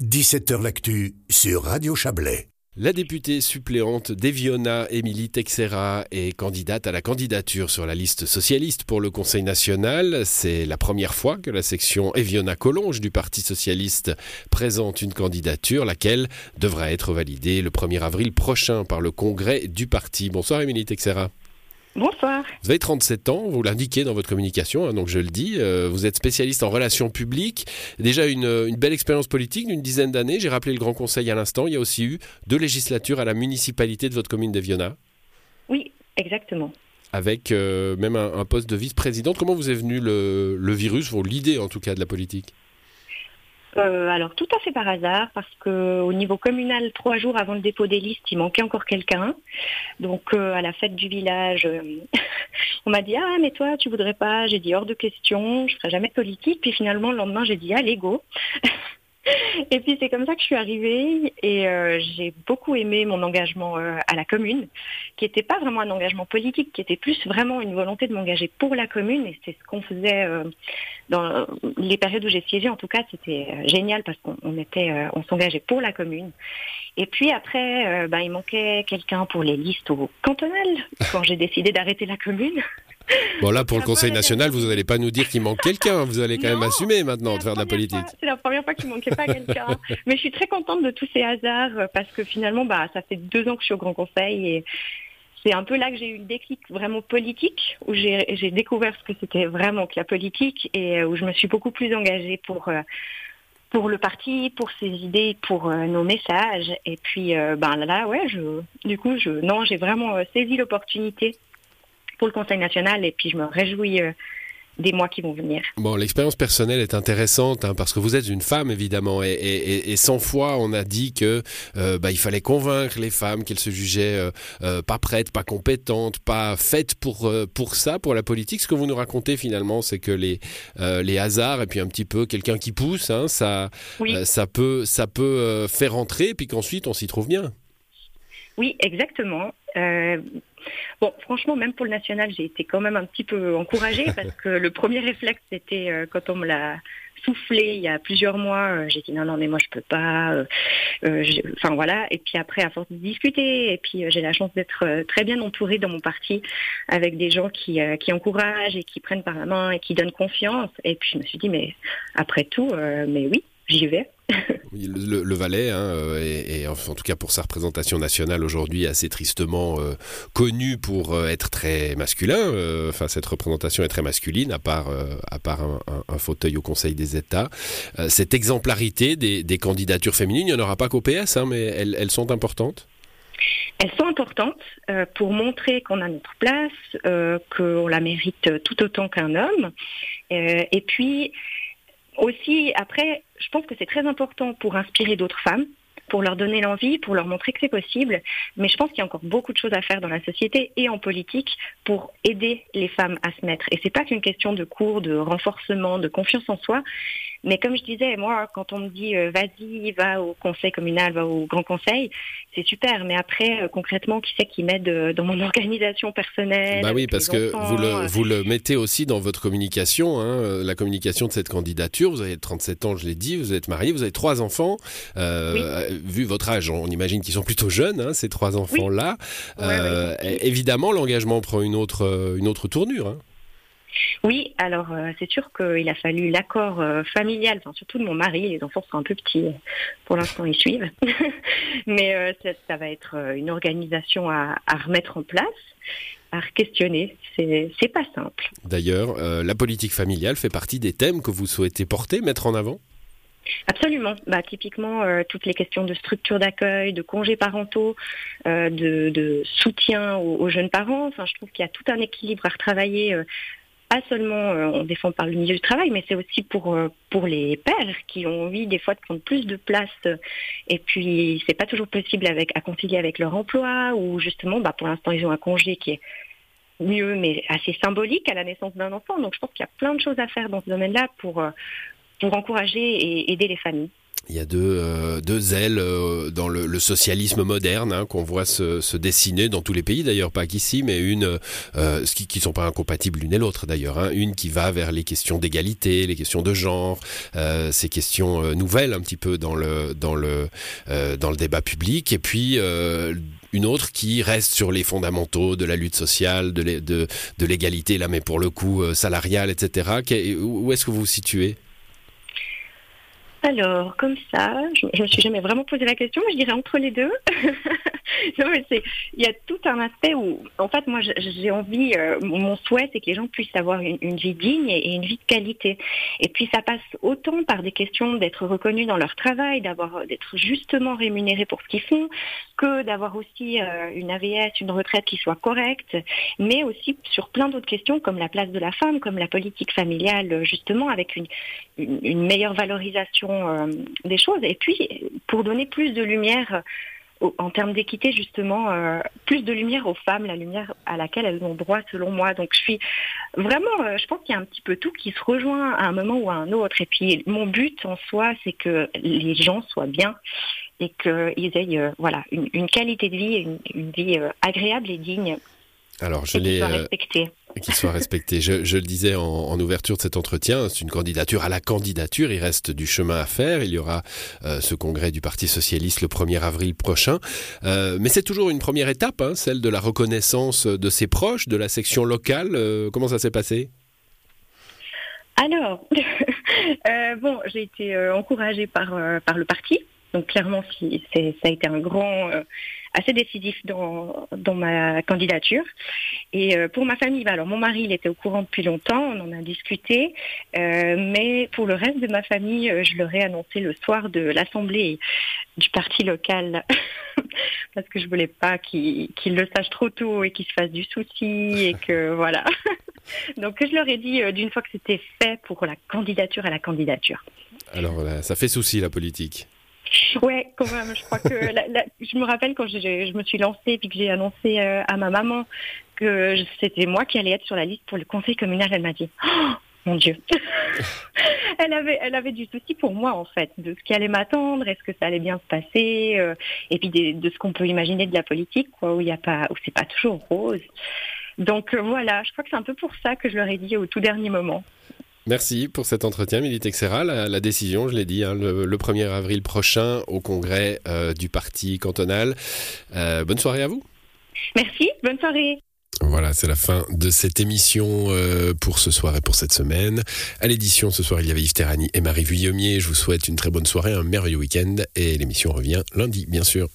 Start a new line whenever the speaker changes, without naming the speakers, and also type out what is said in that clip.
17h L'actu sur Radio Chablais.
La députée suppléante d'Eviona, Émilie Texera, est candidate à la candidature sur la liste socialiste pour le Conseil national. C'est la première fois que la section Eviona-Collonges du Parti socialiste présente une candidature, laquelle devra être validée le 1er avril prochain par le congrès du parti. Bonsoir Émilie Texera.
Bonsoir.
Vous avez 37 ans, vous l'indiquez dans votre communication, hein, donc je le dis. Euh, vous êtes spécialiste en relations publiques. Déjà une, une belle expérience politique d'une dizaine d'années. J'ai rappelé le Grand Conseil à l'instant. Il y a aussi eu deux législatures à la municipalité de votre commune d'Eviona.
Oui, exactement.
Avec euh, même un, un poste de vice-présidente. Comment vous est venu le, le virus, ou l'idée en tout cas de la politique?
Euh, alors tout à fait par hasard, parce que au niveau communal, trois jours avant le dépôt des listes, il manquait encore quelqu'un. Donc euh, à la fête du village, euh, on m'a dit ah mais toi tu voudrais pas? J'ai dit hors de question, je ferai jamais politique. Puis finalement le lendemain j'ai dit allez go. Et puis c'est comme ça que je suis arrivée et euh, j'ai beaucoup aimé mon engagement euh, à la commune, qui n'était pas vraiment un engagement politique, qui était plus vraiment une volonté de m'engager pour la commune et c'est ce qu'on faisait euh, dans les périodes où j'ai siégé. En tout cas, c'était euh, génial parce qu'on on était, euh, on s'engageait pour la commune. Et puis après, euh, ben, il manquait quelqu'un pour les listes au cantonal quand j'ai décidé d'arrêter la commune.
Bon là, pour le Conseil national, vous n'allez pas nous dire qu'il manque quelqu'un. Vous allez quand même assumer maintenant de faire de la politique.
C'est la première fois qu'il manquait pas quelqu'un. Mais je suis très contente de tous ces hasards parce que finalement, bah, ça fait deux ans que je suis au Grand Conseil et c'est un peu là que j'ai eu le déclic vraiment politique, où j'ai découvert ce que c'était vraiment que la politique et euh, où je me suis beaucoup plus engagée pour euh, pour le parti, pour ses idées, pour euh, nos messages. Et puis, euh, ben là, ouais, je, du coup, je, non, j'ai vraiment euh, saisi l'opportunité pour le Conseil national et puis je me réjouis euh, des mois qui vont venir.
Bon, l'expérience personnelle est intéressante hein, parce que vous êtes une femme évidemment et, et, et- et 100 fois on a dit que euh, bah, il fallait convaincre les femmes qu'elles se jugeaient euh, euh, pas prêtes, pas compétentes, pas faites pour euh, pour ça, pour la politique. Ce que vous nous racontez finalement, c'est que les euh, les hasards et puis un petit peu quelqu'un qui pousse, hein, ça
Oui.
ça peut ça peut euh, faire entrer puis qu'ensuite on s'y trouve bien.
Oui, exactement. Euh, bon, franchement, même pour le national, j'ai été quand même un petit peu encouragée parce que le premier réflexe, c'était euh, quand on me l'a soufflé il y a plusieurs mois, euh, j'ai dit non, non, mais moi je peux pas. euh, euh, Enfin voilà. Et puis après, à force de discuter, et puis j'ai la chance d'être très bien entourée dans mon parti avec des gens qui, euh, qui encouragent et qui prennent par la main et qui donnent confiance. Et puis je me suis dit, mais après tout, euh, mais oui, j'y vais.
Le, le- Valais, hein, euh, en tout cas pour sa représentation nationale aujourd'hui, assez tristement euh, connu pour euh, être très masculin. euh, Enfin, cette représentation est très masculine, à part, euh, à part un, un- un fauteuil au Conseil des États. Cette exemplarité des, des candidatures féminines, il n'y en aura pas qu'au PS, hein, mais elles, elles sont importantes?
Elles sont importantes pour montrer qu'on a notre place, qu'on la mérite tout autant qu'un homme. Et puis aussi, après, je pense que c'est très important pour inspirer d'autres femmes, pour leur donner l'envie, pour leur montrer que c'est possible. Mais je pense qu'il y a encore beaucoup de choses à faire dans la société et en politique pour aider les femmes à se mettre. Et c'est pas qu'une question de cours, de renforcement, de confiance en soi. Mais comme je disais, moi, quand on me dit euh, vas-y, va au conseil communal, va au grand conseil, c'est super. Mais après, euh, concrètement, qui c'est qui m'aide euh, dans mon organisation personnelle
Bah oui, parce que
enfants,
vous le, vous le mettez aussi dans votre communication, hein, la communication de cette candidature. Vous avez 37 ans, je l'ai dit, vous êtes marié, vous avez trois enfants. Vu votre âge, on imagine qu'ils sont plutôt jeunes, hein, ces trois enfants-là.
Ouais, ouais, oui.
Évidemment, l'engagement prend une autre, une autre tournure. hein.
Oui, alors euh, c'est sûr qu'il a fallu l'accord euh, familial, enfin, surtout de mon mari. Les enfants sont un peu petits, euh, pour l'instant ils suivent. Mais euh, ça, ça va être une organisation à, à remettre en place, à questionner. C'est pas simple.
D'ailleurs, la politique familiale fait partie des thèmes que vous souhaitez porter, mettre en avant?
Absolument. Bah, typiquement, euh, toutes les questions de structure d'accueil, de congés parentaux, euh, de, de soutien aux, aux jeunes parents. Enfin, je trouve qu'il y a tout un équilibre à retravailler. euh, pas seulement euh, on défend par le milieu du travail, mais c'est aussi pour euh, pour les pères qui ont envie des fois de prendre plus de place. et puis c'est pas toujours possible avec à concilier avec leur emploi ou justement, bah, pour l'instant ils ont un congé qui est mieux, mais assez symbolique à la naissance d'un enfant. Donc je pense qu'il y a plein de choses à faire dans ce domaine-là pour euh, pour encourager et aider les familles.
Il y a deux, euh, deux ailes euh, dans le, socialisme moderne hein, qu'on voit se, dessiner dans tous les pays d'ailleurs, pas qu'ici, mais une euh, qui, qui sont pas incompatibles l'une et l'autre d'ailleurs. Hein, une qui va vers les questions d'égalité, les questions de genre, euh, ces questions nouvelles un petit peu dans le dans le dans le débat public, et puis une autre qui reste sur les fondamentaux de la lutte sociale, de l'égalité là, mais pour le coup salariale, etc. Où est-ce que vous vous situez?
Alors, comme ça, je, je me suis jamais vraiment posé la question, mais je dirais entre les deux. non, mais c'est, il y a tout un aspect où, en fait, moi, j'ai envie, euh, mon souhait, c'est que les gens puissent avoir une, vie digne et une vie de qualité. Et puis, ça passe autant par des questions d'être reconnus dans leur travail, d'avoir, d'être justement rémunérés pour ce qu'ils font, que d'avoir aussi euh, une AVS, une retraite qui soit correcte, mais aussi sur plein d'autres questions comme la place de la femme, comme la politique familiale, justement, avec une meilleure valorisation euh, des choses. Et puis, pour donner plus de lumière euh, en termes d'équité, justement, euh, plus de lumière aux femmes, la lumière à laquelle elles ont droit, selon moi. Donc, je suis vraiment, euh, je pense qu'il y a un petit peu tout qui se rejoint à un moment ou à un autre. Et puis, mon but en soi, c'est que les gens soient bien et qu'ils aient, euh, voilà, une, une, qualité de vie, une, une vie agréable et digne.
Alors, je l'ai. Qu'il soit respecté. Je, le disais en, ouverture de cet entretien, c'est une candidature à la candidature. Il reste du chemin à faire. Il y aura euh, ce congrès du Parti socialiste le 1er avril prochain. Euh, mais c'est toujours une première étape, hein, celle de la reconnaissance de ses proches, de la section locale. Euh, comment ça s'est passé?
Alors, bon, j'ai été encouragée par, par le parti. Donc clairement, si, ça a été un grand assez décisif dans, ma candidature. Et euh, pour ma famille, bah, alors mon mari, il était au courant depuis longtemps, on en a discuté, euh, mais pour le reste de ma famille, euh, je leur ai annoncé le soir de l'assemblée du parti local, parce que je voulais pas qu'ils qu le sachent trop tôt et qu'ils se fassent du souci et que voilà. Donc je leur ai dit d'une fois que c'était fait pour la candidature à la candidature.
Alors ça fait souci la politique.
Ouais, quand même. Je crois que la, la, je me rappelle quand je, je me suis lancée puis que j'ai annoncé euh, à ma maman que c'était moi qui allais être sur la liste pour le conseil communal. Elle m'a dit oh, mon Dieu. elle avait, elle avait du souci pour moi en fait, de ce qui allait m'attendre, est-ce que ça allait bien se passer, euh, et puis de, de ce qu'on peut imaginer de la politique, quoi, où il y a pas, où c'est pas toujours rose. Donc euh, voilà, je crois que c'est un peu pour ça que je leur ai dit au tout dernier moment.
Merci pour cet entretien, Milly Texera. La, la, décision, je l'ai dit, hein, le, le, 1er avril prochain au congrès euh, du parti cantonal. Euh, bonne soirée à vous.
Merci, bonne soirée.
Voilà, c'est la fin de cette émission euh, pour ce soir et pour cette semaine. À l'édition, ce soir, il y avait Yves Terrani et Marie Vuillemier. Je vous souhaite une très bonne soirée, un merveilleux week-end et l'émission revient lundi, bien sûr.